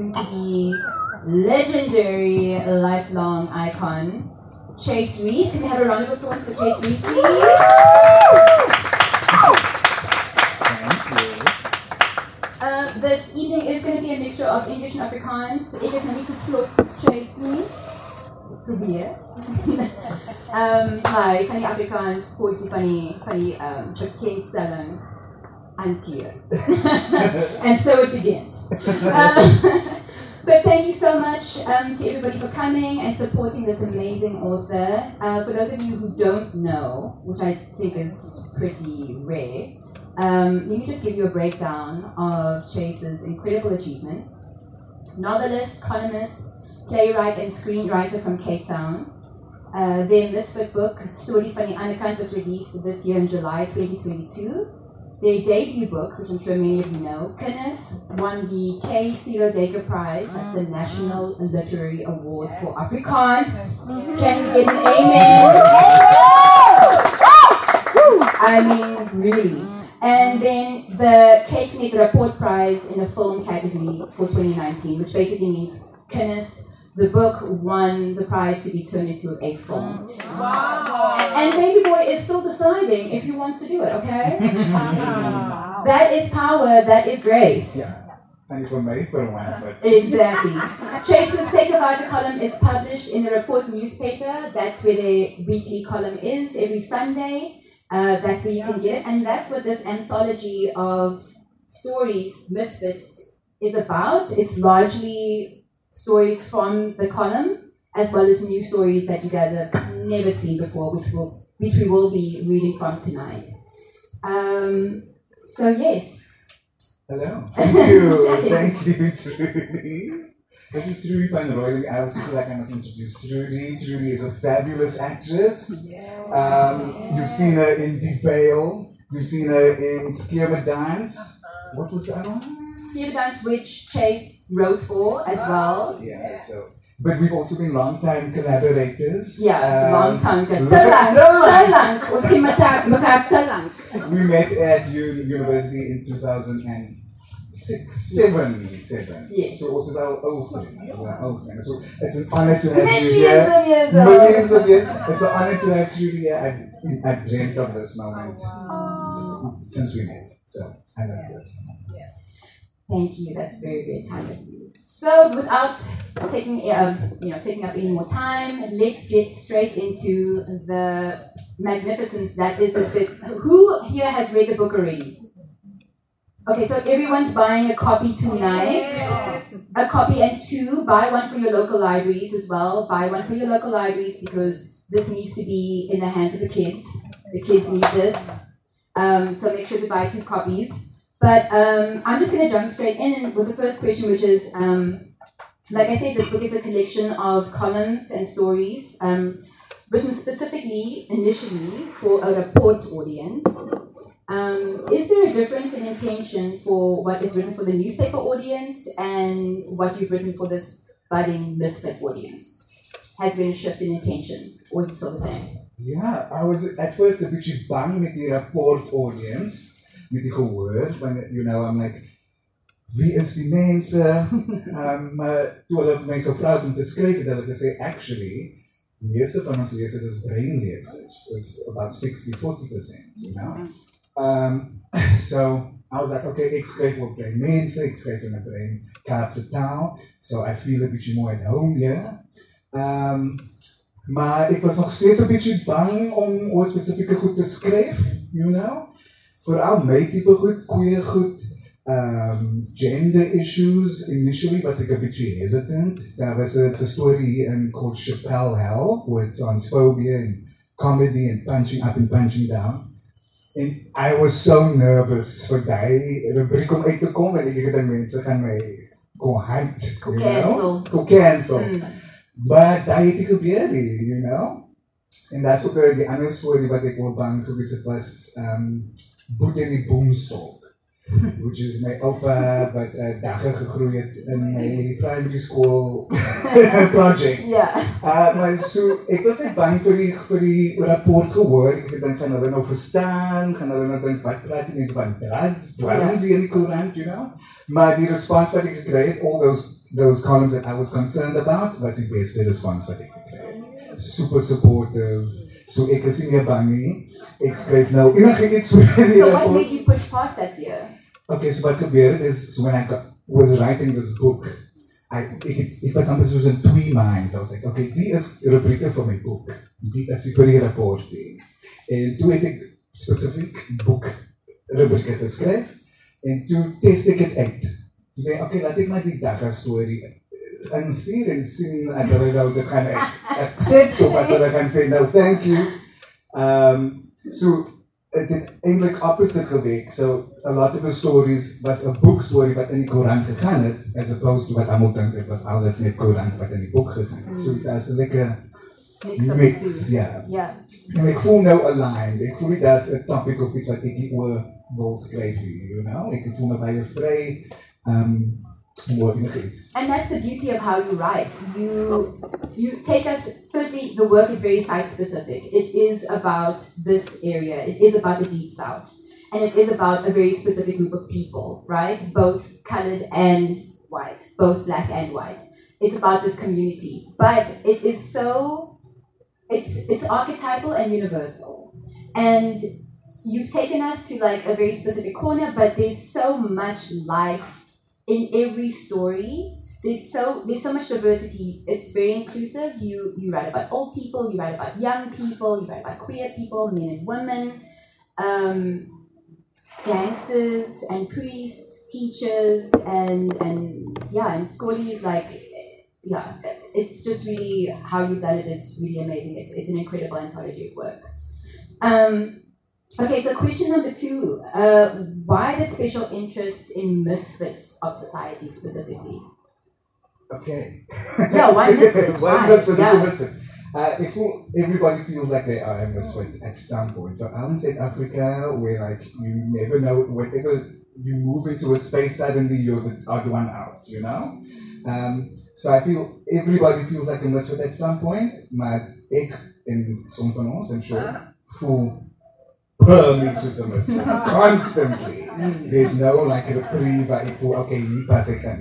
soon to be legendary, lifelong icon, Chase Rhys. Can we have a round of applause for Chase Rhys, please? Uh, this evening is going to be a mixture of English and Afrikaans. Ek is so vlot soos Chase nie. Probeer. um, maar kan die Afrikaans poesie van die van die um, bekendstelling hanteer. and so it begins. Um, but thank you so much um, to everybody for coming and supporting this amazing author. Uh, for those of you who don't know, which I think is pretty rare, um, let me just give you a breakdown of Chase's incredible achievements. Novelist, columnist, playwright, and screenwriter from Cape Town. Uh, their Misfit book, Stories from the Ander Kant, was released this year in July 2022. Their debut book, which I'm sure many of you know, Kinders, won the K. Sello Duiker Prize. That's the National Literary Award for Afrikaans. Can we get an amen? I mean, really. And then the kykNET-Rapport Prize in the film category for 2019, which basically means Kinders, the book won the prize to be turned into a film. And Baby Boy is still deciding if he wants to do it, okay? that is power, that is grace. Ja. Gaan jy vir my vir Exactly. Chase's Take a Writer column is published in the Rapport newspaper. That's where the weekly column is every Sunday. Uh, that's where you can get it. And that's what this anthology of stories, Misfits, is about. It's largely stories from the column, as well as new stories that you guys have never seen before, which, will, which we will be reading from tonight. Um, so, yes. Hello. Thank you. Thank you, Trudy. This is Trudy van Roy. I also feel like I must introduce Trudy. Trudy is a fabulous actress. Um, you've seen her in The Bale. You've seen her in Skierma Dance. What was that one? Theatre Dance, which Chase wrote for as well. Yeah, so. But we've also been long-time collaborators. Yeah, Um, long time ago. Te look at- lank, te lank. Ons ken mekaar mekaar te lank. We met at university in 2006, seven, seven. Yes. So also our old friend, our old friend. So it's an honor to have you Millions here. of years. Millions of years. It's an honor to have you here. I, I dreamt of this moment since we met. So I love this. Yeah. Thank you. That's very, very kind of you. So, without taking um, you know taking up any more time, let's get straight into the magnificence that is this book. Who here has read the book already? Okay, so everyone's buying a copy tonight. A copy and two. Buy one for your local libraries as well. Buy one for your local libraries because this needs to be in the hands of the kids. The kids need this. Um, so make sure to buy two copies. But um, I'm just going to jump straight in with the first question, which is um, like I said, this book is a collection of columns and stories um, written specifically, initially, for a Rapport audience. Um, is there a difference in intention for what is written for the newspaper audience and what you've written for this budding misfit audience? Has there been a shift in intention, or is it still the same? Yeah, I was at first a beetje bang met the Rapport audience, met word when, you know, I'm like, wie is die mense? um, maar toe hulle my gevra het om te skryf, het hulle gesê, actually, meeste van ons lesers is breinlesers. It's about 60-40%, you know? Um, so, I was like, okay, ek skryf op brein mense, ek skryf in 'n brein Kaapse taal, so I feel a bietjie more at home here. Um, maar ek was nog steeds 'n bietjie bang om oor spesifieke goed te skryf, you know? Veral my tipe goed, queer goed, um, gender issues. Initially was ek 'n bietjie hesitant. Daar was 'n 'n story in called Chappelle Hell with transphobia and comedy and punching up and punching down. And I was so nervous vir daai rubriek om uit te kom en ek het gedink mense gaan my kon hate, Kon you know? cancel. Kon cancel. Mm. Maar daai het nie gebeur nie, you know? En dat is ook uh, die ander story wat ek wel bang gewees het was, um, Boet in die Boomstalk. which is my oupa wat uh, dagga gegroei het in my primary school project. Ja. Uh maar so ek was net bang vir die vir die rapport gehoor. Ek het dink gaan hulle nou verstaan, gaan hulle nou dink wat praat die mense van drugs, dwelms hier in die koerant, you know? Maar die respons wat ek gekry het, all those those columns that I was concerned about, was die beste respons wat ek gekry het. Super supportive. So ek is nie meer bang nie. Ek skryf nou enigiets vir die So what rapport. made you push past that fear? Okay, so wat gebeur het is so when I got, was writing this book, I ek het- ek was amper soos in twee minds. I was like, okay, die is rubrieke vir my boek. Die is vir die rapport die. En toe het ek spesifiek boek rubrieke geskryf en toe test ek dit uit. Toe sê okay, laat ek maar die dag storie en sien as hulle nou dit gaan accept of as hulle gaan sê no thank you. Um so het het eintlik opposite gewerk. So a lot of the stories was 'n boekstorie wat in die koerant gegaan het as opposed to wat almal dink dit was alles net koerant wat in die boek gegaan het. So daar's 'n lekker Mix ja. Ja. En ek voel nou aligned. Ek voel nie daar's 'n topic of iets wat ek nie oor wil skryf nie, you know? Ek voel my baie vry um. And that's the beauty of how you write. You you take us firstly the work is very site specific. It is about this area. It is about the deep south. And it is about a very specific group of people, right? Both colored and white, both black and white. It's about this community. But it is so it's it's archetypal and universal. And you've taken us to like a very specific corner, but there's so much life in every story. There's so there's so much diversity. It's very inclusive. You you write about old people, you write about young people, you write about queer people, men and women, um, gangsters and priests, teachers, and and yeah, and schoolies like yeah, it's just really how you've done it is really amazing. It's it's an incredible anthology of work. Um, okay, so question number two: uh, Why the special interest in misfits of society specifically? Okay. Yeah, why misfits? why Why? misfit? Yeah. Misfit? Uh, ek voel everybody feels like they are a misfit at some point. But out in South Africa, where like you never know, whenever you move into a space, suddenly you're the odd one out, you know? Um, so I feel everybody feels like a misfit at some point, maar ek en som van ons, I'm sure, voel per me soos 'n misfit. Constantly. There's no like reprieve waar ek voel, okay, hier pas ek in.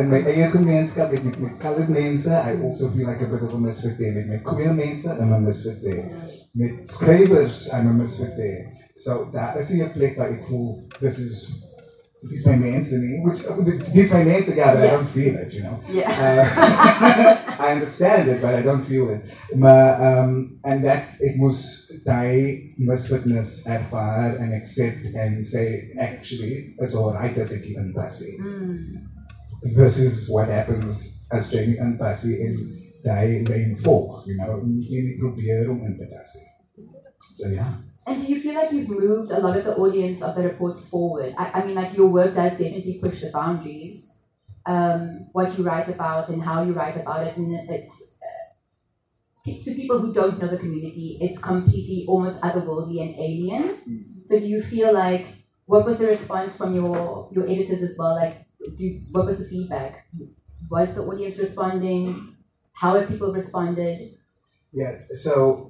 In gemeenskap, ek met my colored I also feel like a bit of a misfit there. Met my queer mense, I'm a misfit there. Met skrywers, I'm a misfit there. So daar is nie 'n plek waar this is dis my mense nie. Which, dis my mense, yeah, but I don't feel it, you know. Yeah. Uh, I understand it, but I don't feel it. Maar um, and that ek moes daai misfitness ervaar and accept and say actually it's alright as ek hier inpas nie. This is what happens as Jamie inpas nie en daai lane volg, you know, en jy nie probeer om in te pas. So yeah. And do you feel like you've moved a lot of the audience of the Rapport forward? I, I mean, like your work does definitely push the boundaries. Um, what you write about and how you write about it, and it's uh, to people who don't know the community, it's completely almost otherworldly and alien. So, do you feel like what was the response from your your editors as well? Like, do what was the feedback? Was the audience responding? How have people responded? Yeah, so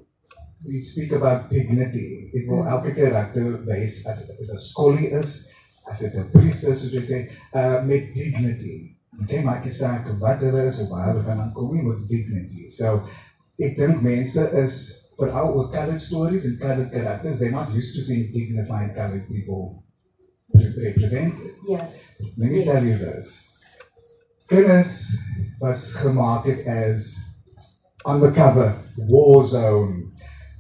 we speak about dignity. Ek wil elke karakter wys as dit 'n skollie is, as priester soos jy sê, uh met dignity. Okay, maak nie saak wat hulle is of waar hulle vandaan kom nie, met dignity. So ek dink mense is veral oor colored stories and colored characters, they're not used to seeing dignified colored people represented. Yeah. Let me Yes. tell you this. Kinders was gemaak het as on the cover, war zone,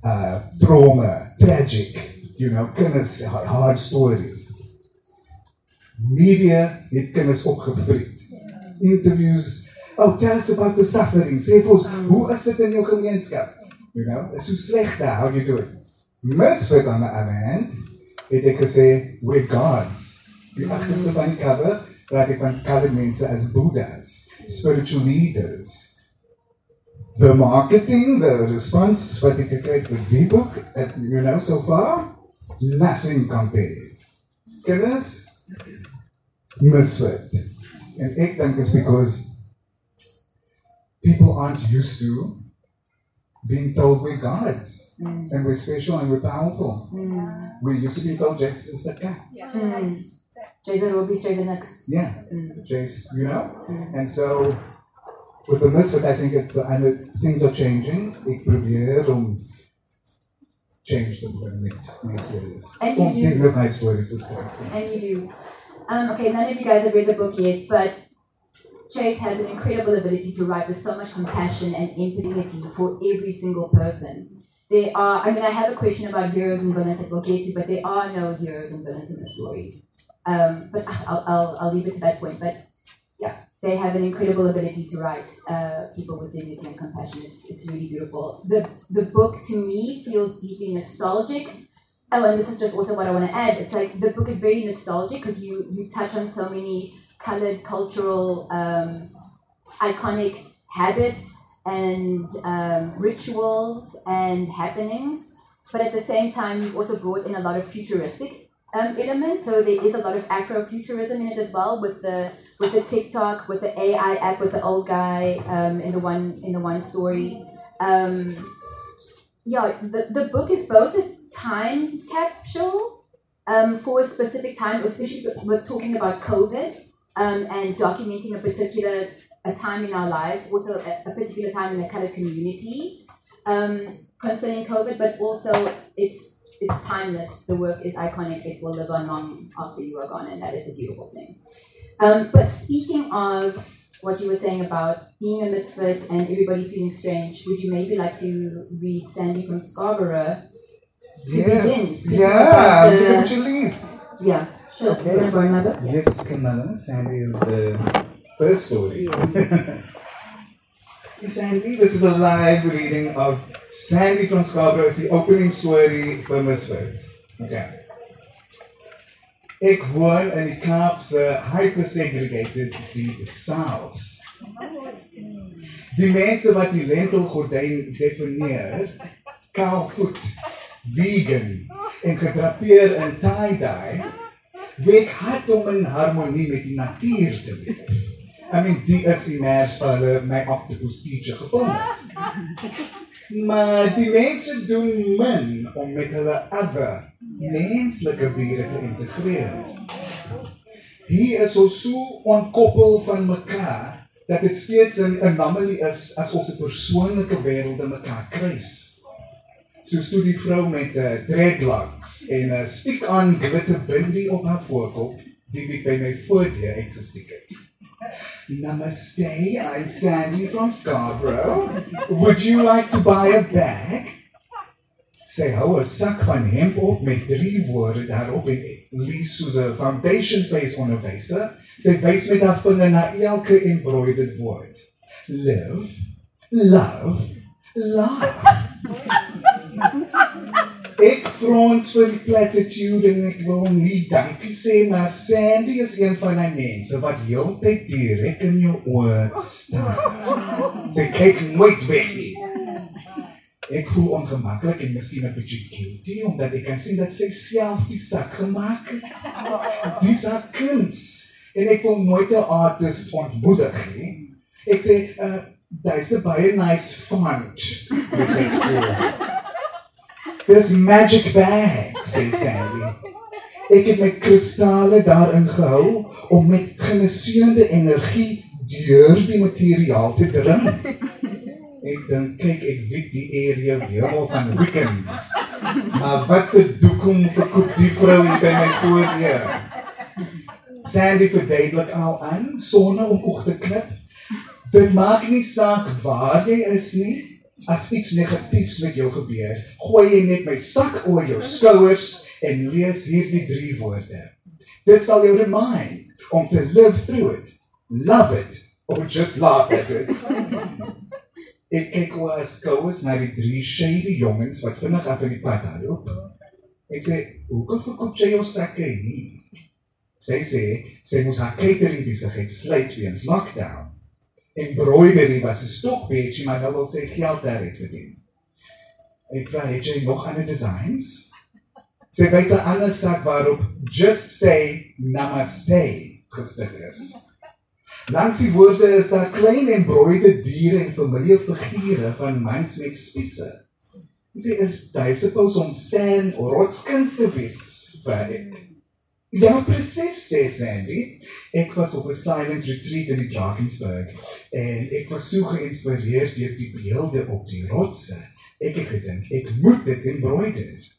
uh, trauma, tragic, you know, kinders, hard, hard stories. Media het kinders opgevreet. Interviews, oh, tell us about the suffering. Sê vir ons, hoe is dit in jou gemeenskap? You know, is so sleg daar, how you do it? Misfit on the other hand, het ek gesê, we're gods. Die agterste van die cover, praat ek van colored mense as Buddhas, spiritual leaders. The marketing, the response wat ek gekry het vir die boek, uh, you know, so far, nothing compared. Kinders, misfit. And ek dink is because people aren't used to being told we're gods Mm. and we're special and we're powerful. Mm. We used to be told Jace is the cat. Mm. Jason will be straight the next. Yeah, Mm. Jace, you know? Mm. And so with the misfit, I think it, and it, things are changing. Ik probeer om change te bring met my stories. And you do. die met my stories te skryf. And you do. Um, okay, none of you guys have read the book yet, but Chase has an incredible ability to write with so much compassion and empathy for every single person. There are, I mean, I have a question about heroes and villains that we'll get to, but there are no heroes and villains in the story. Um, but I'll, I'll, I'll leave it to that point. But they have an incredible ability to write uh, people with dignity and compassion. It's, it's really beautiful. The, the book, to me, feels deeply nostalgic. Oh, and this is just also what I want to add. It's like the book is very nostalgic because you, you touch on so many colored, cultural, um, iconic habits and um, rituals and happenings. But at the same time, you've also brought in a lot of futuristic um, elements. So there is a lot of Afrofuturism in it as well, with the with the TikTok, with the AI app, with the old guy um, in the one in the one story. Um, yeah, the, the book is both a time capsule um, for a specific time, especially we're talking about COVID um, and documenting a particular a time in our lives, also a, a particular time in the colored community um, concerning COVID, but also it's it's timeless. The work is iconic. It will live on long after you are gone, and that is a beautiful thing. Um, but speaking of what you were saying about being a misfit and everybody feeling strange, would you maybe like to read Sandy from Scarborough? begin, Yes, speaking yeah, the- release. Yeah, sure. Okay. You borrow my book? Yes, Kamala, Sandy is the first story. Yeah. Sandy, this is a live reading of Sandy from Scarborough. It's the opening story for Misfit. Okay. Ek woon in die Kaapse hyper-segregated die South. Die mense wat die lentelgordyn definieer, kaalvoet, vegan en gedrapeer in tie-dye, week hard om in harmonie met die natuur te leef. I mean, die is die mers wat hulle my octopus teacher gevind het. Maar die mense doen min om met hulle other menslike bure te integreer. Hier is ons so onkoppel van mekaar dat dit steeds 'n anomaly is as ons 'n persoonlike wêrelde mekaar kruis. Soos toe die vrou met uh, dreadlocks en 'n stick on glitter bindie op haar voorkop, die ek by my voordeur uitgestiek het. Namaste, I'm Sandy from Scarborough. Would you like to buy a bag? Sy hou 'n sak van hemp op met drie woorde daarop en lees soos 'n foundation face onderwyser. Sy wys met haar vinger na elke embroidered woord. Live, love, love. Ek frons vir die platitude en ek wil nie dankie sê, maar Sandy is een van die mense wat heeltyd direk in jou oë staar. Sy kyk nooit weg nie. Ek voel ongemaklik en miskien 'n bietjie guilty omdat ek kan sien dat sy self die sak gemaak het. Dis haar kuns en ek wil nooit 'n artist ontmoedig nie. Ek sê, uh, "Dis 'n baie nice font." Dis magic bag, sê Sandy. Ek het my kristalle daarin gehou om met geneseende energie deur die materiaal te dring. Ek dink kyk ek weet die area weer van weekends. Maar wat se doekom verkoop die vrou hier by my voordeur? Sandy verduidelik al aan sonder om oog te knip. Dit maak nie saak waar jy is nie. As iets negatiefs met jou gebeur, gooi jy net my sak oor jou skouers en lees hierdie drie woorde. Dit sal jou remind om te live through it, love it or just laugh at it. Ek kyk oor haar skouers na die drie shady jongens wat vinnig af in die pad hardloop. Ek sê, "Hoekom verkoop jy jou sakke hier?" Sy sê sy moes haar catering besigheid sluit weens lockdown. Embroidery was 'n stokperdjie, maar nou wil sy geld daaruit verdien. Ek vra, "Het jy nog ander designs?" Sy wys 'n ander sak waarop just say namaste gestig is. Langs die woorde is daar klein embroide diere en familiefigure van mans met spiese. Sy is duisepels om sand rotskuns te wees, vra ek. Ja, presies, sê Sandy. Ek was op 'n silent retreat in Drakensberg en ek was so geïnspireerd deur die beelde op die rotse. Ek het gedink ek moet dit embroider.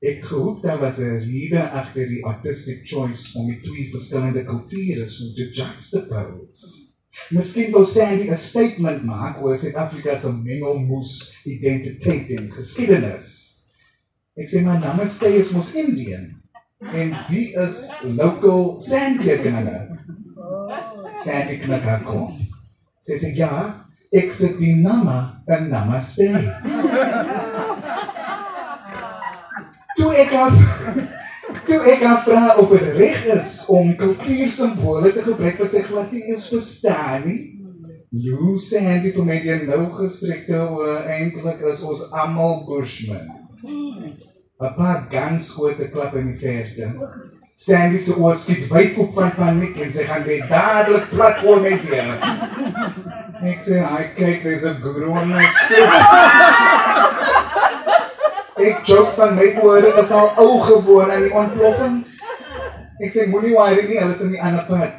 Ek gehoop daar was 'n rede agter die artistic choice om die twee verskillende kulture so te juxtapose. Miskien wou Sandy 'n statement maak oor Suid-Afrika se mengelmoes identiteit en geskiedenis. Ek sê maar namaste is mos Indian en die is local. Sandy knik haar kop. Sy sê ja, ek sit die nama in namaste. Ek af Toe ek haar vra of dit reg is om kultuursimbole te gebruik wat sy glad nie eens verstaan nie. Lou sê hy vir my die nou gestrekte uh, eintlik is ons almal Bushmen. 'n Paar gansgrote klap in die verte. Sandy se oë skiet wyd op van paniek en sy gaan net dadelik plat gooi met jou. Ek sê, "Hy kyk, guru on my stoep." Ek joke van my oor is al ou gewoon aan die ontploffings. Ek sê moenie worry nie, hulle is in die ander pad.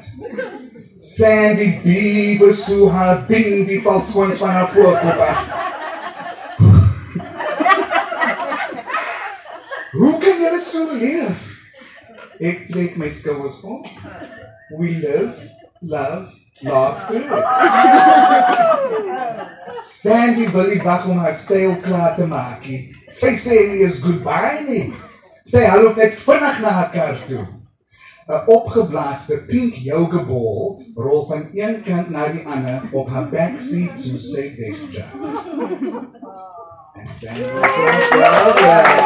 Sandy Beaver so haar bing die valswans van haar voorkop af. Hoe kan jy so leef? Ek trek my skouers op. We live, love, laugh it. Sandy wil nie wag om haar seil klaar te maak nie. Sy sê nie is goodbye nie. Sy hardloop net vinnig na haar kar toe. 'n Opgeblaaste pink ball rol van een kant na die ander op haar backseat so sy wegjaag. En Sandy was That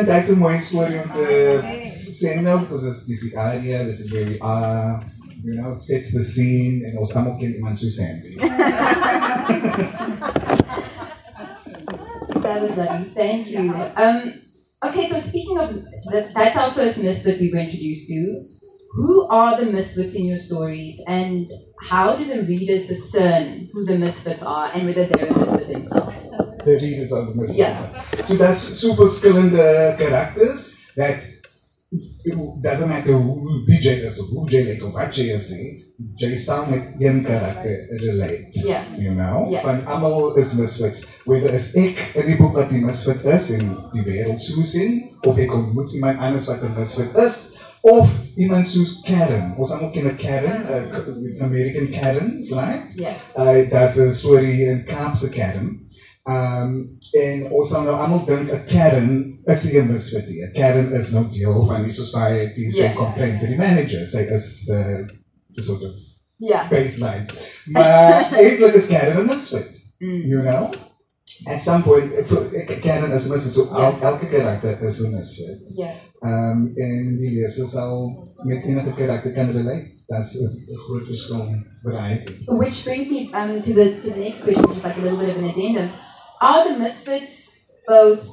amazing. Ja, ek dink dit is 'n mooi storie om te sê nou because it's this area, this is where we are, you know, it sets the scene en ons almal ken iemand so Sandy. That was lovely. Thank you. Um, okay, so speaking of this, that's our first misfit we were introduced to. Who are the misfits in your stories, and how do the readers discern who the misfits are and whether they're a misfit themselves? The readers are the misfits. Ja. So that's so verskillende characters that it doesn't matter who VJ is of who J like of wat jy is nie, jy sal met een karakter relate. Ja. You know? Ja. Van almal is misfits. Whether is ek in die boek wat die misfit is en die wêreld so sien of ek ontmoet iemand anders wat 'n misfit is of iemand soos Karen. Ons almal ken 'n Karen, uh, American Karens, right? Ja. Uh daar's 'n storie in Kaapse Karen. Um en ons sal nou almal dink 'n Karen is nie 'n misfit nie. 'n Karen is nou deel van die society, sy Ja. complain vir die manager. Sy is the, the sort of Ja. baseline. Maar eintlik is Karen 'n misfit. Mm. You know? At some point, vir- Karen is 'n misfit. So Ja. el, elke karakter is 'n misfit. Ja. Um en die leser sal met enige karakter kan relate. That's 'n groot verskil variety. Which brings me um, to the to the next question, which is like a little bit of an addendum. Are the misfits both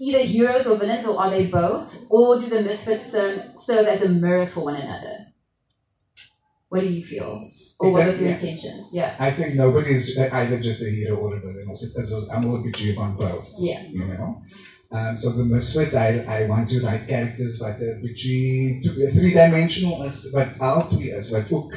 either heroes or villains, or are they both, or do the misfits serve, serve as a mirror for one another? What do you feel, or what was your Yeah. intention? Yeah, I think nobody is either just a hero or a villain. Ons is ons almal 'n bietjie van both, yeah, you know. Um, so the misfits, I, I want to write characters wat 'n bietjie three-dimensional as wat al twee is, wat ook.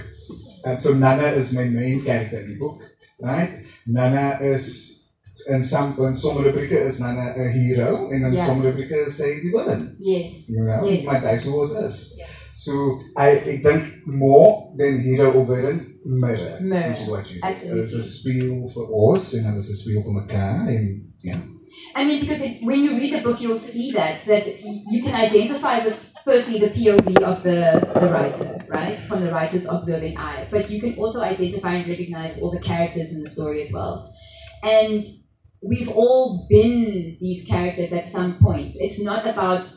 Um, so Nana is my main character in die boek, right? Nana is in some in sommige rubrieke is Nana 'n hero en in Ja. sommige rubrieke is sy die villain. yes, You know, Yes. maar dit is hoe ons is. So I ek dink more than hero of villain mirror, Mirror. which is what you said. Dit is 'n spieël vir ons en dan is 'n spieël vir mekaar en ja. I mean, because it, when you read the book, you'll see that that you can identify with firstly the POV of the the writer, right, from the writer's observing eye, but you can also identify and recognize all the characters in the story as well, and we've all been these characters at some point. It's not about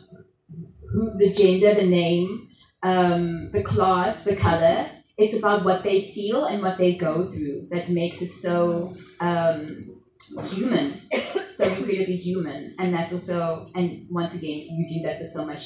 who the gender, the name, um, the class, the color. it's about what they feel and what they go through that makes it so um, human, so incredibly human. And that's also, and once again, you do that with so much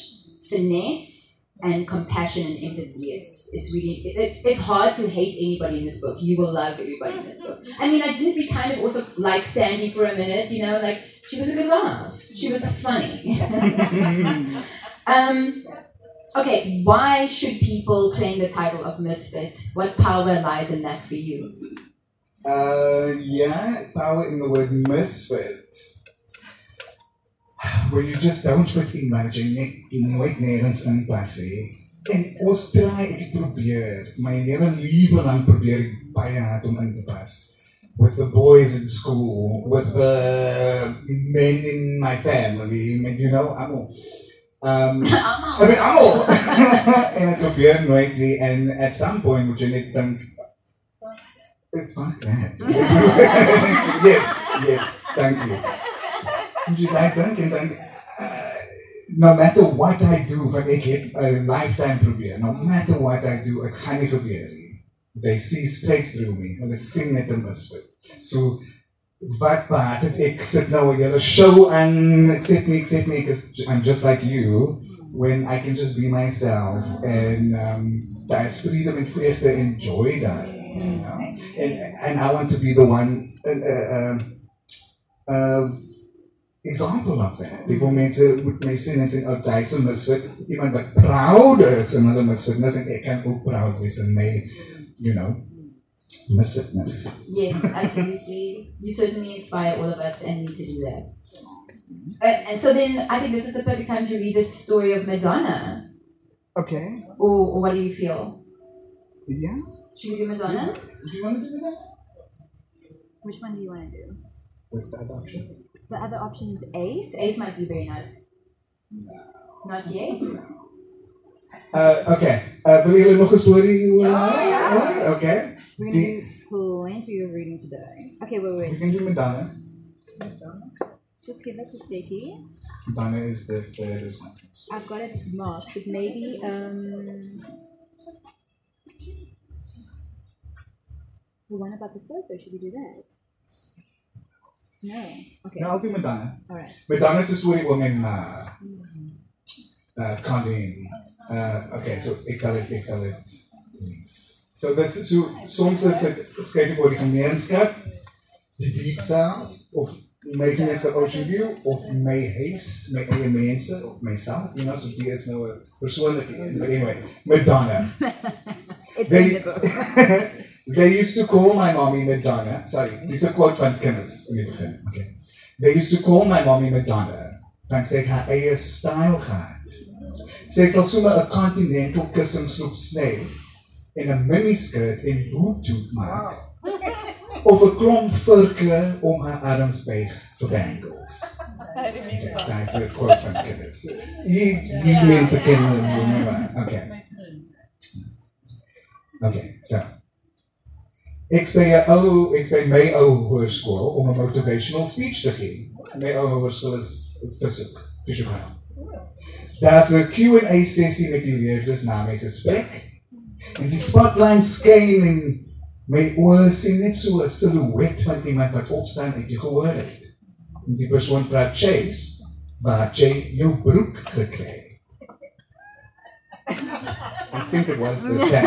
finesse and compassion and empathy. It's it's really it's it's hard to hate anybody in this book. You will love everybody in this book. I mean, I did be kind of also like Sandy for a minute. You know, like she was a good laugh. She was funny. um, okay, why should people claim the title of misfit? What power lies in that for you? Uh, yeah, power in the word misfit. Where you just don't fit in manage jy net nooit nêrens inpas nie. En ons try het probeer, my hele lewe lank probeer ek baie hard om in te pas. With the boys in school, with the men in my family, you know, almal. Um, I mean, almal. en ek probeer nooit die en at some point moet jy net dink Fuck that. yes, yes, thank you. Moet jy daai dink en dink uh, no matter what I do, want ek het 'n lifetime probeer. No matter what I do, ek gaan nie gebeur nie. They see straight through me. Hulle sien net 'n misfit. So wat baat het ek sit nou 'n hele show en ek sê nie ek sê nie because I'm just like you when I can just be myself and um that's freedom and vreugde enjoy that. You know? and and I want to be the one uh, uh, uh, example of that. Ek wil mense moet my sien en sê oh daai se misfit iemand wat proud is in hulle misfitness en ek kan ook proud wees in my you know misfitness. Yes, absolutely. You certainly inspire all of us and need to do that. Uh, and so then I think this is the perfect time to read the story of Madonna. Okay. Or, or what do you feel? Yeah. Should we do Madonna? Do you want to do that? Which one do you want to do? What's the other option? The other option is Ace. Ace might be very nice. Not yet. Uh, okay. Uh, wil jullie nog een story? Uh, Okay. We're gonna do plenty of reading today. Okay, wait, wait. We can do Madonna. Madonna. Just give us a seckie. Madonna is the third or something. I've got it marked, but maybe um the one about the sofa. Should we do that? No. Okay. No, I'll do Madonna. All right. Madonna is a story oor my ma. Uh, Colleen. Uh, okay, so sal dit ek sal dit lees. So so soms is skryf ek oor die gemeenskap, die diep self of my gemeenskap ocean view of my huis, my eie mense of myself, you know, so die is nou 'n persoonlike een. But anyway, Madonna. It's They- in the book. They used to call my mommy Madonna. Sorry, dis 'n quote van kinders in begin. Okay. They used to call my mommy Madonna. Het haar eie styl gehad. Sy sal sommer 'n continental kussingslop sny en 'n miniskirt en boottoe maak. Of 'n klomp vurke om haar arms buig vir bangles. Okay, That's a quote van. Hier- These mense ken hulle. Okay. Okay, so. Ek by 'n ou, ek by my ou hoërskool om 'n motivational speech te gee. My ou hoërskool is fisiek, fisiek. Daar's 'n Q&A sessie met die leerders na my gesprek. En die spotlight en my oë sien net so 'n silhouet van iemand wat opstaan uit die gehoor het. En die persoon vra Chase, "Waar het jy jou broek gekry?" Think it was this cat.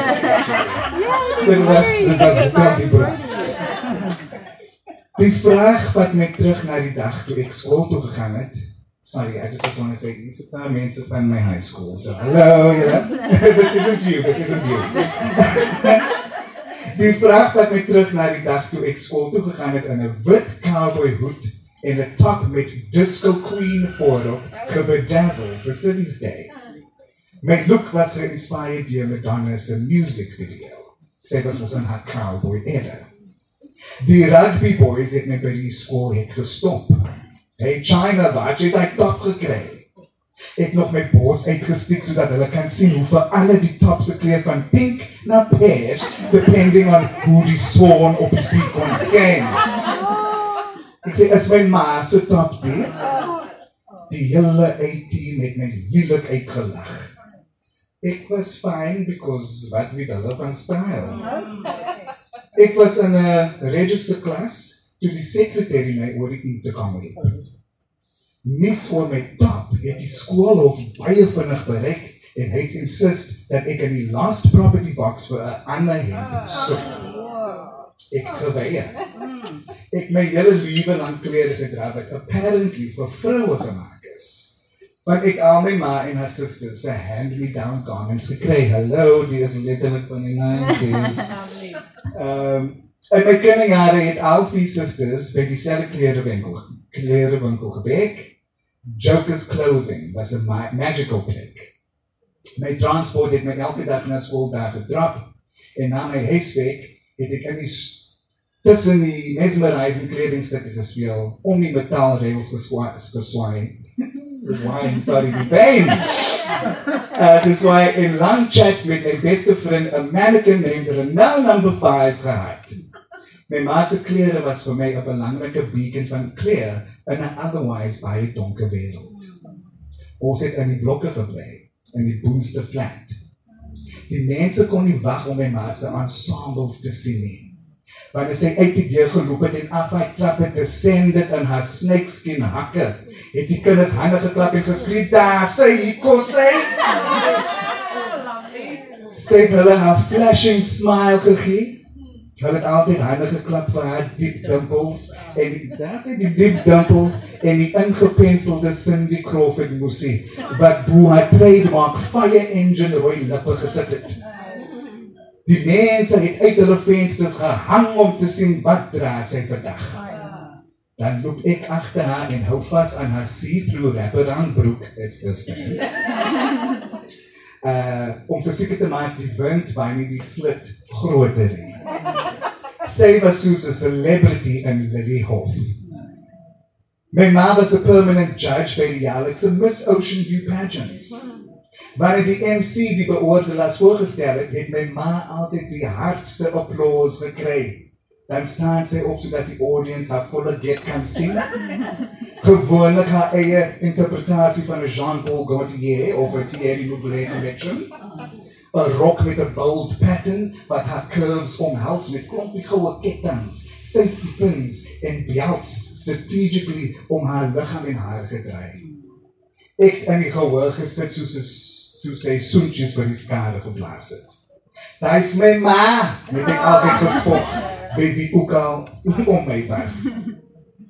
Dit was dit was wel die broek. Die vraag wat my terug na die dag toe ek skool toe gegaan het. Sorry, I just want to say hier sit daar mense van my high school. So hallo julle. this isn't you, this isn't you. die vraag wat my terug na die dag toe ek skool toe gegaan het in 'n wit cowboy hoed en 'n top met disco queen voorop gebedazzle vir City's Day. My look was geïnspireerd deur Madonna se music video. Sy was ons in haar cowboy era. Die rugby boys het my by die skool het gestop. Hey China, wat jy daai top gekry? Ek nog my bos uitgesteek sodat hulle kan sien hoe vir alle die top se kleur van pink na pers depending on hoe die swan op die kon skyn. Ek sê as my ma se top dit die hele 18 het my lielik uitgelag. Ek was fine because wat weet hulle van style. Ek was in 'n register klas toe die sekretêr my oor die intercom het. Mis oor my top het die skoolhof baie vinnig bereik en hy het insist dat ek in die last property box vir 'n ander hemp soek. Ek geweier. Ek my hele lewe lank klere gedra wat apparently vir vroue gemaak is. Want ek al my ma en haar susters se hand-me-down garments gekry. Hallo, die is letterlik van die 90s. Ehm um, in my kinderjare het al vier susters by dieselfde klerewinkel klerewinkel gewerk. Jokers Clothing was 'n ma magical plek. My transport het my elke dag na skool daar gedrop en na my huiswerk het ek in die tussen die mesmerizing kledingstukke gespeel om die metaalreëls te swaai. Dis why sorry die pain. Uh, dis why in long chats met my beste vriend 'n mannequin named Renal number 5 gehad. My ma se klere was vir my 'n belangrike beacon van kleur in 'n otherwise baie donker wêreld. Ons het in die blokke gebly in die boonste flat. Die mense kon nie wag om my ma se ensembles te sien nie. Wanneer sy uit die deur geloop het en af hy klap het te send dit in haar snakeskin hakke, het die kinders hande geklap en geskree, "Daar sy, kom sy." Sy het hulle 'n flashing smile gegee. Hulle het altyd hande geklap vir haar diep dimpels en daar sê die diep dimpels en die ingepenselde Cindy Crawford musie wat bo haar trademark fire engine rooi lippe gesit het. Die mense het uit hulle vensters gehang om te sien wat dra sy vandag. Dan loop ek agter haar en hou vas aan haar see-through wrapper broek. It's this things. Uh om verseker te maak die wind baie nie die slit groter nie. Sy was soos 'n celebrity in Lilyhof. My ma was a permanent judge by die jaarlikse Miss Ocean View pageants. Wanneer die MC die beoordelaars voorgestel het, het my ma altyd die hardste applous gekry. Dan staan sy op sodat die audience haar volle get kan sien. Gewoonlik haar eie interpretasie van 'n Jean-Paul Gaultier of 'n Thierry Mugler collection. 'n rok met 'n bold pattern wat haar curves omhels met klompie goue kettinge, safety pins en belts strategically om haar liggaam en haar gedraai. Ek in die gehoor gesit soos soos sy soentjies by die skare geblaas het. Daai is my ma, met ek altyd gespot, baby ook al om my was.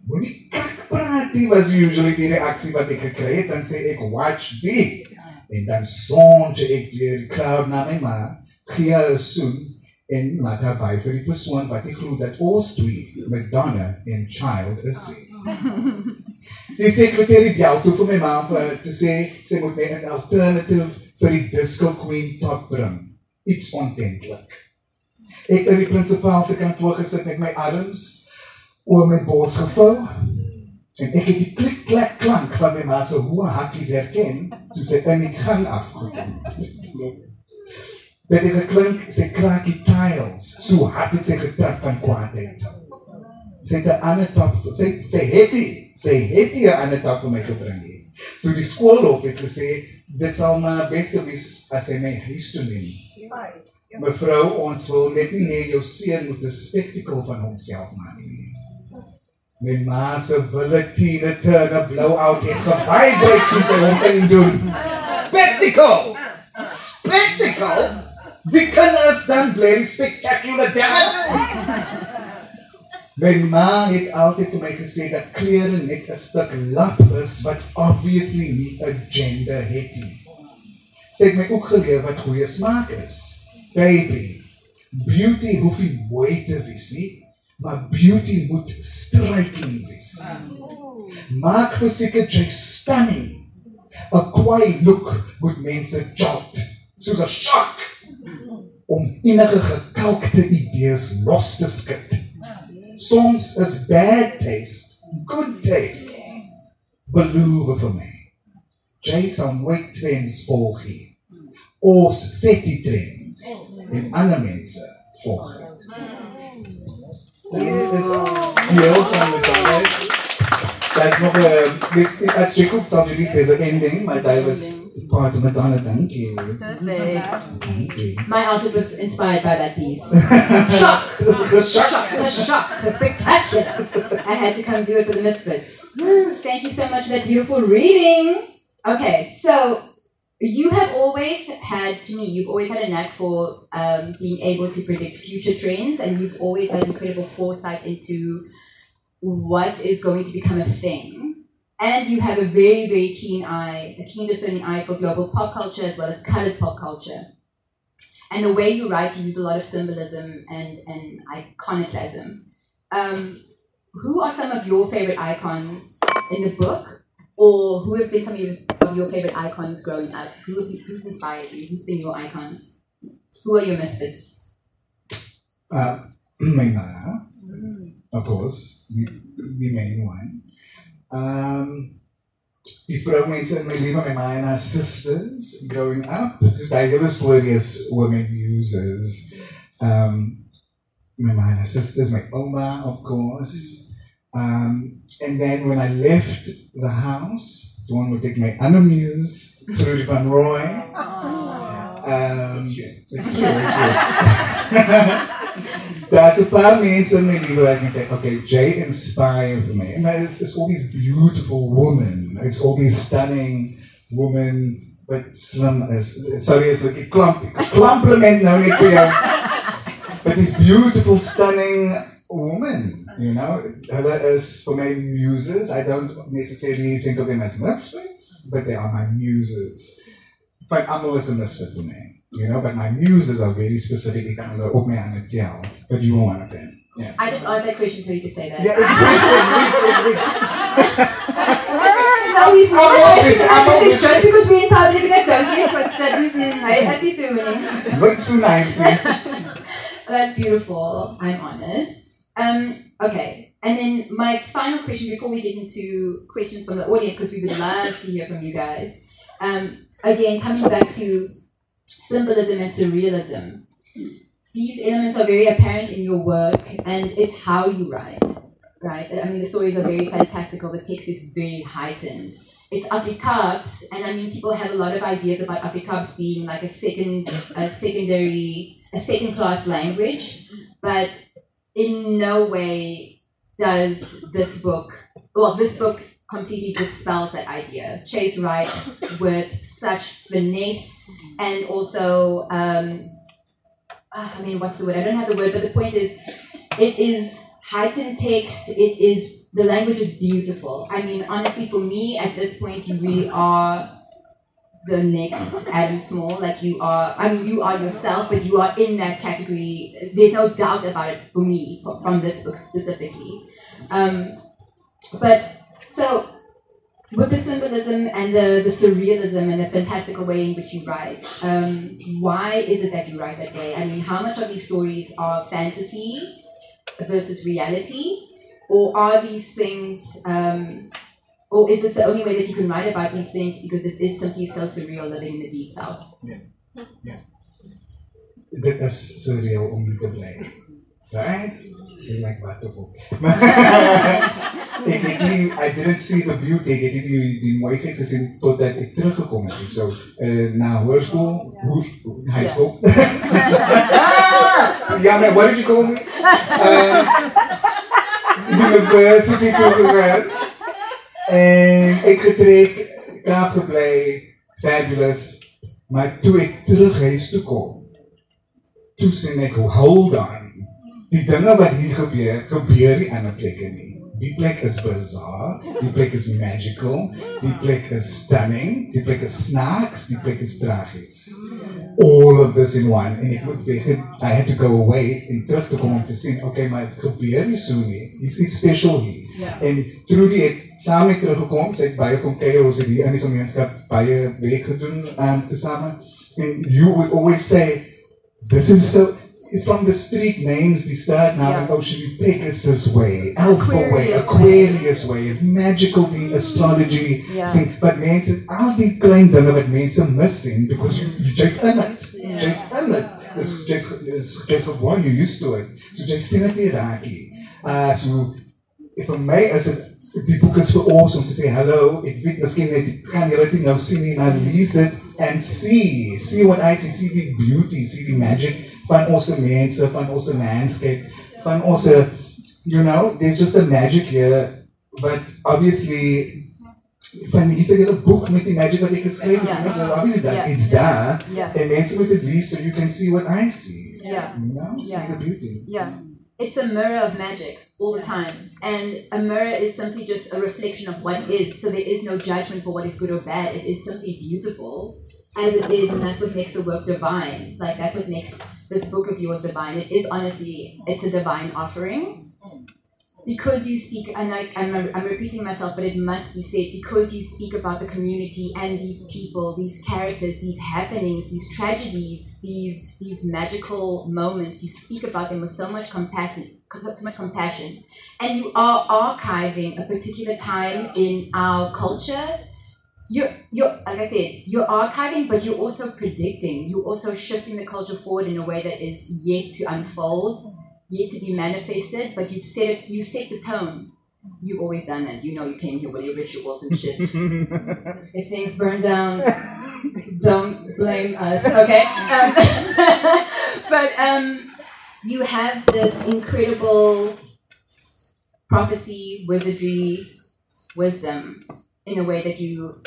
Moenie kak praat, dit was usually die reaksie wat ek gekry het en sê ek watch die en dan sonde ek die crowd na my ma, gee 'n soen en laat haar by vir die persoon wat ek glo dat ons twee Madonna en child is. Die sekretêr bel toe vir my ma vir te sê sy moet my 'n alternative vir die disco queen top bring. Iets ontentlik. Ek het die prinsipaal se kantoor gesit met my arms oor my bors gevou En ek het die klik klak klank van my ma se hoë hakkies herken toe sy in die gang afgekom het. Het geklink sy krakie tiles, so hard het sy getrap van kwaadheid. Sy het 'n ander top, sy sy het die, sy het die 'n ander top vir my gebring hier. So die skoolhof het gesê dit sal maar beste wees as my huis toe neem. Mevrou, ons wil net nie hê jou seun moet 'n spektakel van homself maak nie. My ma se wille Tina Turner blowout het gevibrate soos sy hom kan doen. Spectacle! Spectacle! Die kinders dan bly spectacular dad. My ma het altyd vir my gesê dat klere net 'n stuk lap is wat obviously nie 'n gender het nie. Sy het my ook geleer wat goeie smaak is. Baby, beauty hoef nie mooi te wees nie maar beauty moet striking wees. Maak verseker jy stunning. 'n Kwai look moet mense jolt, soos 'n shock om enige gekalkte idees los te skud. Soms is bad taste good taste. Beloof vir my. Jy sal nooit trends volg nie. Ons set die trends en ander mense volg. Dit is deel van die That's nog een. Uh, this, as Jacob sal release, there's an ending, but I was part of Madonna. Thank you. Perfect. Thank you. My outfit was inspired by that piece. shock! shock! A shock! A spectacular! I had to come do it for the Misfits. Thank you so much for that beautiful reading. Okay, so you have always had, to me, you've always had a knack for um, being able to predict future trends, and you've always had incredible foresight into what is going to become a thing. And you have a very, very keen eye, a keen discerning eye for global pop culture as well as colored pop culture. And the way you write, you use a lot of symbolism and, and iconoclasm. Um, who are some of your favorite icons in the book? Or who have been some of your, of your favorite icons growing up? Who, who's inspired you? Who's been your icons? Who are your misfits? Uh, my ma, of course, the, the main one. Um, vroumense in my lewe, my ma and her sisters growing up. Hele story is my muses. Um, my her sisters, my oma, of course. Um, and then when I left the house, the one would take my other muse, Trudy Van Roy. Um, It's true. It's true, it's true. Daar's 'n paar mense in my lewe waar ek kan sê, okay, Jay inspired me. And it's, it's all these beautiful women. It's all these stunning women but slim is. Sorry, it's like a klomp, a compliment net. But these beautiful, stunning women, you know, is for my muses. I don't necessarily think of them as misfits, but they are my muses. Van almal a misfit for me. You know, but my muses are very specific. Ek kan hulle op my hande tel. But you were one of them. Yeah. I just asked that question so you could say that. Yeah, No, he's not. I'm I'm. It's just because we're in public that don't get twisted. I I see soon. weird. Way too nice. That's beautiful. I'm honored. Um, okay. And then my final question before we get into questions from the audience, because we would love to hear from you guys. Um, again, coming back to symbolism and surrealism. These elements are very apparent in your work, and it's how you write, right? I mean, the stories are very fantastical. The text is very heightened. It's Afrikaans, and I mean, people have a lot of ideas about Afrikaans being like a second, a secondary, a second-class language, but in no way does this book, well, this book completely dispels that idea. Chase writes with such finesse and also, um, ah, I mean, what's the word? I don't have the word, but the point is, it is heightened text. It is the language is beautiful. I mean, honestly, for me at this point, you really are the next Adam Small. Like you are. I mean, you are yourself, but you are in that category. There's no doubt about it for me from, from this book specifically. Um, but so with the symbolism and the, the surrealism and the fantastical way in which you write, um, why is it that you write that way? I mean, how much of these stories are fantasy versus reality? Or are these things, um, oh, is this the only way that you can write about these things? Because it is simply so surreal living in the deep south. Yeah. Yeah. That is surreal om niet te blijven. Right? Ik maak wat op. ik, ik, I didn't see the beauty. Ik heb die, die mooiheid gezien totdat ik teruggekomen ben. Zo, so, uh, eh, na hoorschool, yeah. high school. ja, maar wat is je komen? University toegegaan. En ek getrek, Kaap gebly, fabulous. Maar toe ek terug huis toe kom, toe sien ek, hold on. Die dinge wat hier gebeur, gebeur nie ander plekke nie. Die plek is bizarre, die plek is magical, die plek is stunning, die plek is snaaks, die plek is tragies. All of this in one. En ek moet weg, I had to go away en terug te kom om te sien, okay, maar het gebeur nie so nie. Dis iets special hier. Ja. En Trudy het saam met teruggekom, sy het baie kom kuier, ons het hier in die gemeenskap baie werk gedoen um, tesame. And you would always say, this is so, from the street names, die straat naam Ja. in Ocean Pegasus Way, Alpha Way, Aquarius Aquarius Way, is magical die astrology Ja. thing. But mense, al die klein dinge wat mense mis sien, because you, you just in it. Ja. Just in it. It's just, it's just gewoon, you used to it. So jy sien dit nie raak nie. Uh, so, vir my is dit die boek is vir ons om te sê hallo, ek weet miskien net kan julle dit nou sien nie, maar lees dit and see, see what I see, see the beauty, see the magic van ons mense, van ons landscape, van ons you know, there's just a magic here but obviously van hier's 'n hele boek met die magic wat ek geskryf het. Ja. So obviously that's Ja. it's there. Ja. En mense moet dit lees so you can see what I see. Yeah. You know, see Ja. the beauty. Yeah. It's a mirror of magic all the time. And a mirror is simply just a reflection of what is. So there is no judgment for what is good or bad. It is simply beautiful as it is, and that's what makes the work divine. Like that's what makes this book of yours divine. It is honestly, it's a divine offering. Because you speak, and I, I'm, I'm repeating myself, but it must be said, because you speak about the community and these people, these characters, these happenings, these tragedies, these these magical moments, you speak about them with so much compassion, so much compassion, and you are archiving a particular time in our culture. You're, you're, like I said, you're archiving, but you're also predicting. You're also shifting the culture forward in a way that is yet to unfold yet to be manifested, but you've set it, you set the tone. You've always done that. You know you came here with your rituals and shit. if things burn down, don't blame us, okay? Um, but um, you have this incredible prophecy, wizardry, wisdom in a way that you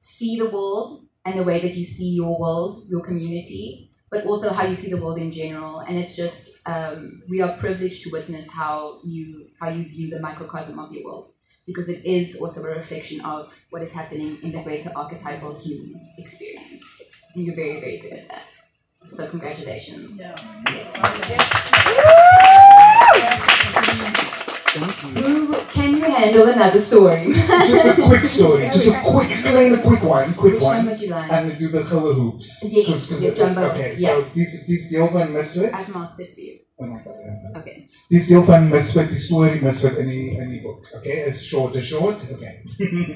see the world and the way that you see your world, your community, but also how you see the world in general. And it's just um, we are privileged to witness how you how you view the microcosm of your world because it is also a reflection of what is happening in the greater archetypal human experience. And you're very very good at that. So congratulations. Yes. Who can you handle another story? just a quick story, just a quick, kleine quick one, quick Which one would you like? En we doen de gouden hoops. Yes, 'Cause- 'cause the jumbo, Okay, yeah. so dis dis deel van I've Misfits. marked it for you. Oh my God. Okay. Dis deel van Misfit, die story Misfit in die boek. Okay, it's short, it's short. Okay.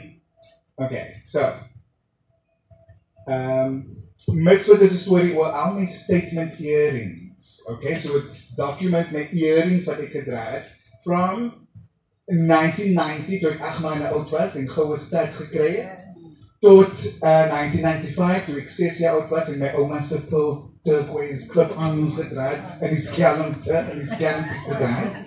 okay, so um Misfit is 'n storie oor al my statement earrings. Okay, so document my earrings wat ek gedra het from 1990 toe ek 8 maande oud was en goue stats gekry het tot uh, 1995 toe ek 6 jaar oud was en my ouma se pil turquoise clip-ons gedra het en die skelmte en die skelmpies gedra het.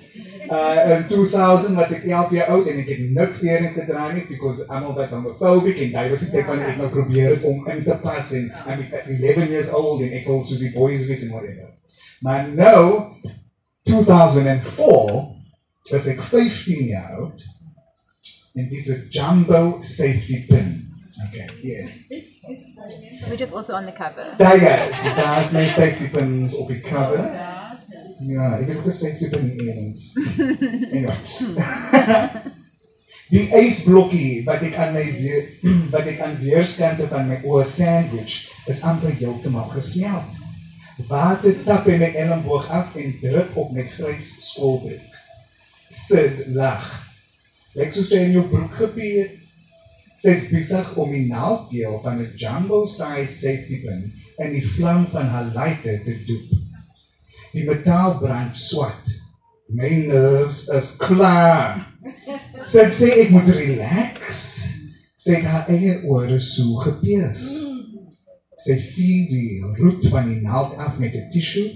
Uh, in 2000 was ek 11 jaar oud en ek het niks earrings gedra nie because almal was homophobic en daai was die tyd wanneer ek nou probeer het om in te pas en I'm 11 years old en ek wil soos die boys wees en whatever. Maar nou 2004 was ek 15 jaar oud en 'n jumbo safety pin. Okay, yeah. Which is also on the cover. Daar is, daar is my safety pins op die cover. Ja, ek het ook 'n safety pin eers. Anyway. Die ysblokkie wat ek aan weer, wat ek aan weerskante van my oë sandwich is amper heeltemal gesmelt. Water tap in my elleboog af en druk op my grys skoolbroek. Sid lag. Lyk soos jy in jou broek gepeer. Sy is besig om die naalteel van 'n jumbo size safety pin in die vlam van haar lighter te doep. Die metaal brand swart. My nerves is klaar. Sy sê ek moet relax. Sy het haar eie ore so gepees. Sy vier die roet van die naald af met 'n tissue.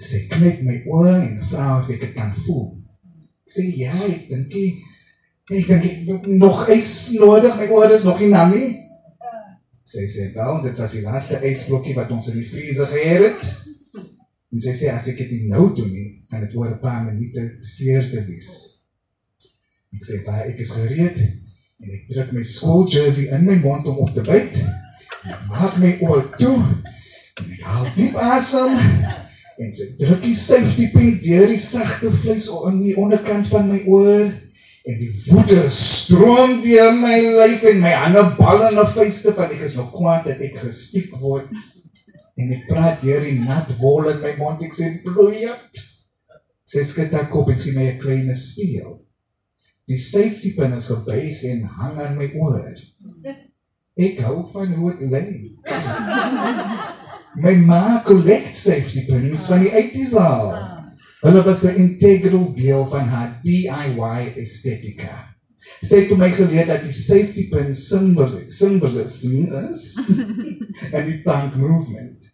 Sy knip my oor en vra of ek dit kan voel. Sê ja, ek dink ek ek dink nog ys nodig, my oor is nog nie nam nie. Sy sê wel, dit was die laaste ysblokkie wat ons in die vriezer gehad het. En sy sê as ek dit nie nou doen nie, kan dit oor 'n paar minute seer te wees. Ek sê baie ek is gereed en ek druk my skool jersey in my mond om op te byt. Ek maak my oë toe en ek haal diep asem en sy druk die safety pin deur die sagte vleis in die onderkant van my oor en die woede stroom deur my lyf en my hande bal in 'n vuiste van ek is nog kwaad dat ek gestiek word. En ek praat deur die nat wol in my mond. Ek sê bloeiend. Sy skud haar kop en gee my 'n klein spieël Die safety pin is gebuig en hang aan my oor. Ek hou van hoe dit lyk. My ma collect safety pins van die 80s al. Hulle was 'n integral deel van haar DIY estetika. Sy het vir my geleer dat die safety pin simbool symbolism is en die punk movement.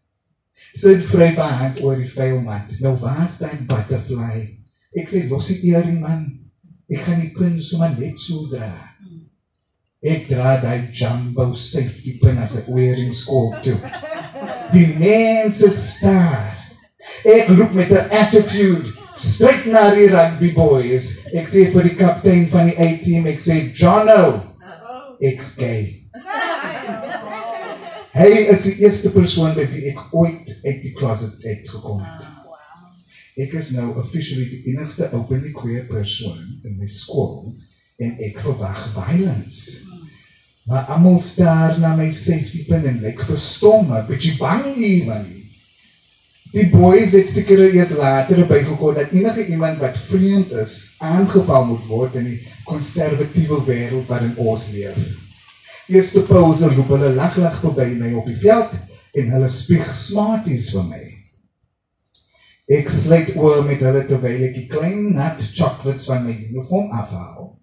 Sy het vry van hand oor die veilmat. Nou waar staan butterfly? Ek sê los die eering man. Ek gaan die pin sommer net so dra. Ek dra daai jumbo safety pin as 'n wearing skool toe. Die mense staar. Ek loop met 'n attitude straight na die rugby boys. Ek sê vir die kaptein van die A-team, ek sê Jono, ek's gay. Hy is die eerste persoon by wie ek ooit uit die closet uitgekom het. Ek is nou officially die enigste openly queer persoon in my skool en ek verwag violence. Maar almal staar na my safety pin en ek verstom, 'n bietjie bang ewen. Die boys het seker eers later bygekom dat enige iemand wat vreemd is, aangeval moet word in die konservatiewe wêreld waarin ons leef. Eerste pause loop hulle laglag verby my op die veld en hulle spieg smarties vir my. Ek sluit oor met hulle terwyl ek die klein nat chocolates van my uniform afhaal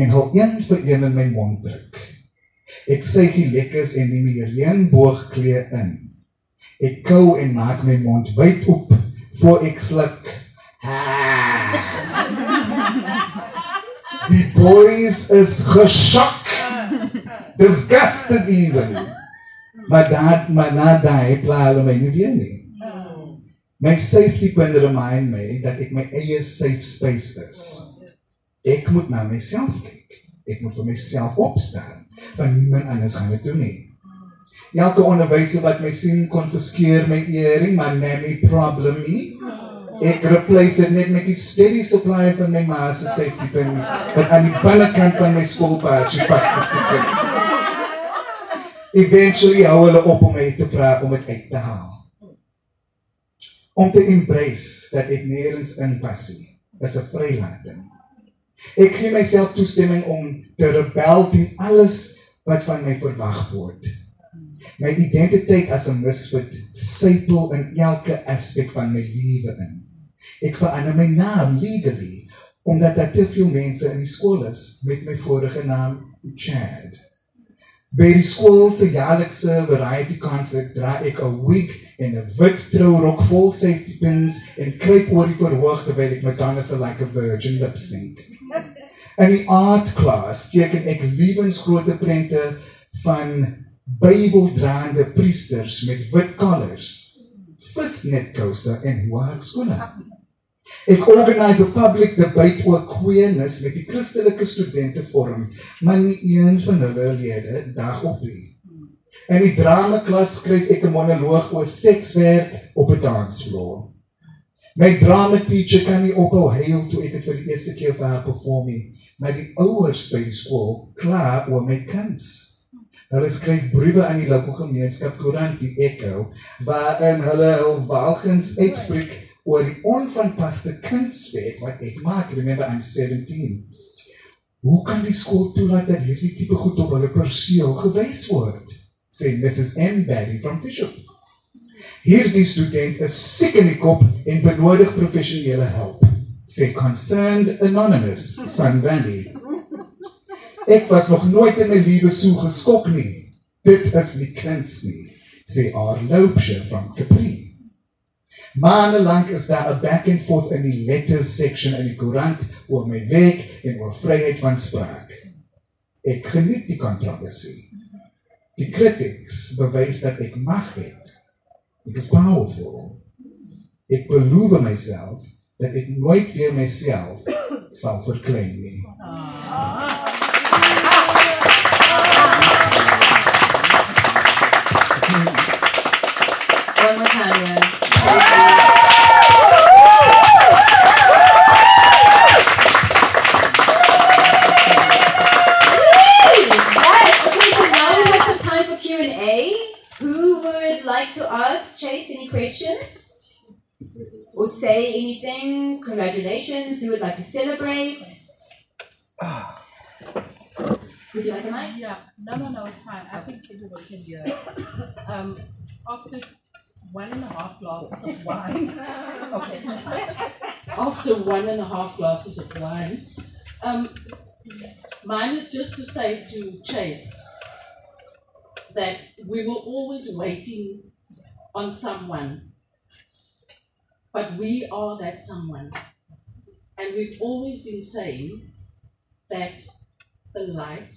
en hul een vir een in my mond druk. Ek sê die lekkers en neem die reënboogkleur in. Ek kou en maak my mond wyd oop voor ek sluk. Die boys is geskok. Disgusted even. Maar dat maar na daai pla hulle my nie weer nie. My safety pin remind my dat ek my eie safe space is. Ek moet na myself kyk. Ek moet vir myself opstaan. Want niemand anders gaan dit doen nie. Elke onderwyser wat my sien konfiskeer my eering, maar neem nie problem nie. Ek replace dit net met die steady supply van my ma se safety pins wat aan die binnekant van my skoolpad vasgesteek is. Eventually hou hulle op om my te vra om dit uit te haal. Om te embrace dat ek nêrens inpas nie, is 'n vrylating. Ek gee myself toestemming om te rebel teen alles wat van my verwag word. My identiteit as 'n misfit sypel in elke aspek van my lewe in. Ek verander my naam legally omdat daar te veel mense in die skool is met my vorige naam Chad. By die skool se jaarlikse variety concert dra ek 'n wig en 'n wit trourok vol safety pins en kruip oor die verhoog terwyl ek Madonna se Like a Virgin lip sync. In die art class teken ek lewensgrote prente van Bybeldraande priesters met wit collars, visnetkouse en hoë skoene. Ek organise 'n public debate oor queerness met die Christelike studente forum, maar nie een van hulle lede dag op nie. In die drama klas skryf ek 'n monoloog oor sekswerk op 'n dansvloer. My drama teacher kan nie ophou huil toe ek dit vir die eerste keer vir haar perform nie, maar die ouers by die skool kla oor my kuns. Hulle skryf briewe aan die lokale gemeenskap koerant die Echo waarin hulle hul walgens uitspreek oor die onvanpaste kunswerk wat ek maak. Remember I'm 17. Hoe kan die skool toelaat dat hierdie tipe goed op hulle perseel gewys word? Sê Mrs. M Barry from Bishop. Hierdie student is siek in die kop en benodig professionele hulp. Sê Concerned Anonymous, Sun Valley. Ek was nog nooit in my lewe so geskok nie. Dit is nie kuns nie, sê haar loopse van Capri. Maande lank is daar 'n back and forth in die letters section in die koerant oor my werk en oor vryheid van spraak. Ek geniet die kontroversie. Die critics bewys dat ek mag het. Ek is powerful. Ek beloof myself dat ek nooit weer myself nie. One more celebrate? Would you like a mic? Yeah, no, no, no, it's fine. I think everyone can hear. Um, after one and a half glasses of wine. okay. after one and a half glasses of wine. Um, mine is just to say to Chase that we were always waiting on someone, but we are that someone. And we've always been saying that the light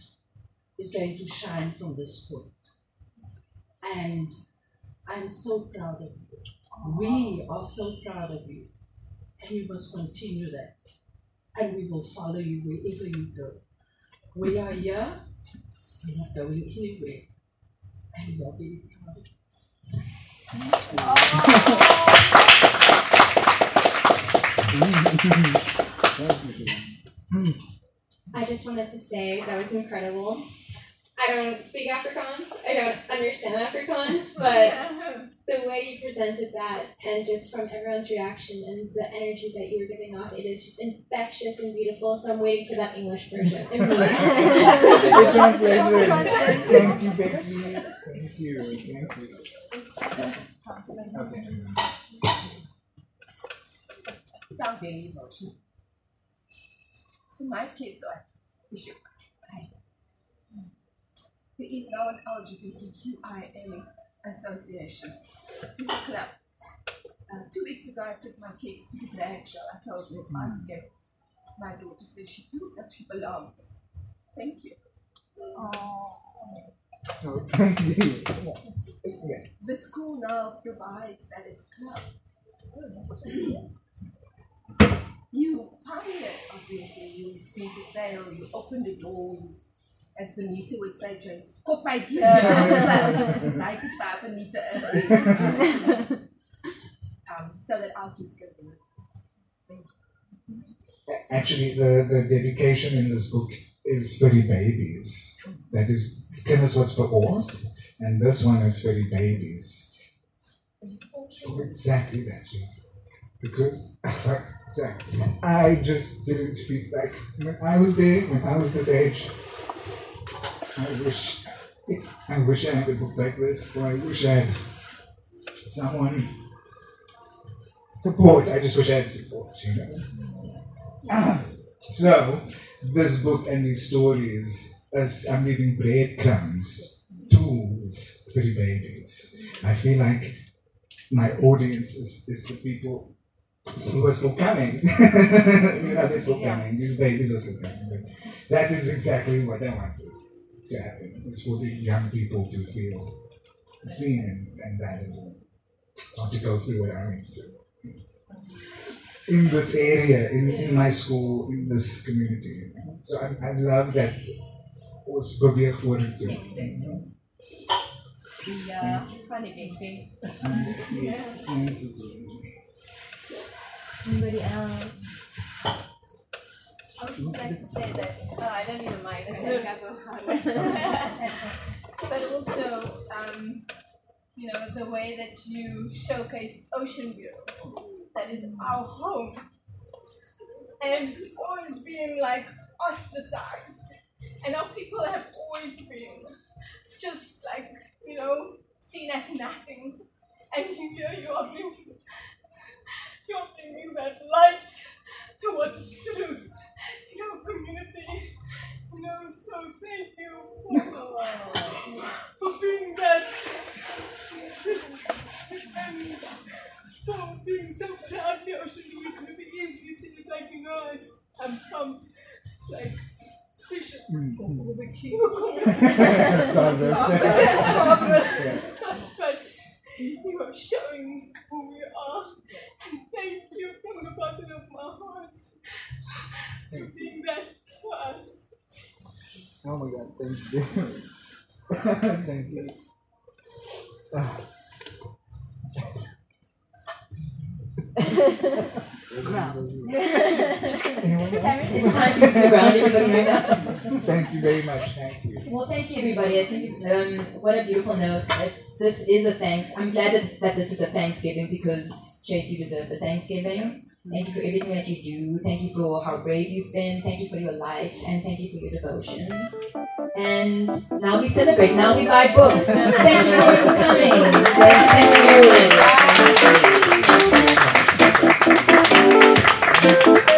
is going to shine from this point. And I'm so proud of you. We are so proud of you. And you must continue that. And we will follow you wherever you go. We are here, we're not going anywhere. And we are very proud of you. I just wanted to say that was incredible. I don't speak Afrikaans, I don't understand Afrikaans, but the way you presented that and just from everyone's reaction and the energy that you were giving off, it is infectious and beautiful. So I'm waiting for that English version. The translation. Thank you, Becky. Thank you. Thank you. Okay. Sound very emotional. So my kids are Fish Hoek. Hi. There is now an LGBTQIA association. It's a club. Uh, two weeks ago, I took my kids to the drag show. I told you at Manscape. My daughter says she feels that she belongs. Thank you. Oh, thank you. Yeah. The school now provides that as a club. You pioneered, obviously. You made the trail, you opened the door, you, as Benita would say, just skop idea. Like it's Papa Benita is. Um, so that our kids can be. Thank you. Actually, the, the dedication in this book is for the babies. That is, Kinders was for us, and this one is for the babies. For exactly that reason. Because, I just didn't feel like, when I was there, when I was this age, I wish, I wish I had a book like this, or I wish I had someone support. I just wish I had support, you know. So, this book and these stories, as I'm leaving breadcrumbs, tools for the babies. I feel like my audience is, is the people who are still coming. you know, they're still coming. These babies are still coming. But that is exactly what I want to, to happen. It's for the young people to feel seen and, and valuable. Not to go through what I went through in this area, in, in my school, in this community. So I, I love that ons beweeg vorentoe. Yeah, it's funny, baby. Anybody else? I would just like to say that uh, I don't need a mic. I think I But also, um, you know, the way that you showcased Ocean View, that is our home, and always been like ostracized, and our people have always been just like you know seen as nothing, and here you are bringing, you are bringing that light towards truth in our community. You know, so thank you for, for being that and for being so proud. The ocean community is visiting like you know as I'm from like Fish Hoek mm-hmm. That's not very but you are showing me who we are and thank you from the bottom of my heart for being that for us. Oh my god, thank you. thank you. Ah. Else? It's time to round everybody right now. Thank you very much. Thank you. Well, thank you, everybody. I think it's, um, what a beautiful note. It's, this is a thanks. I'm glad that this, that this is a Thanksgiving because Chase, you deserve Thanksgiving. Thank you for everything that you do. Thank you for how brave you've been. Thank you for your light and thank you for your devotion. And now we celebrate. Now we buy books. Thank you for coming. Thank you, thank you very much. Thank you.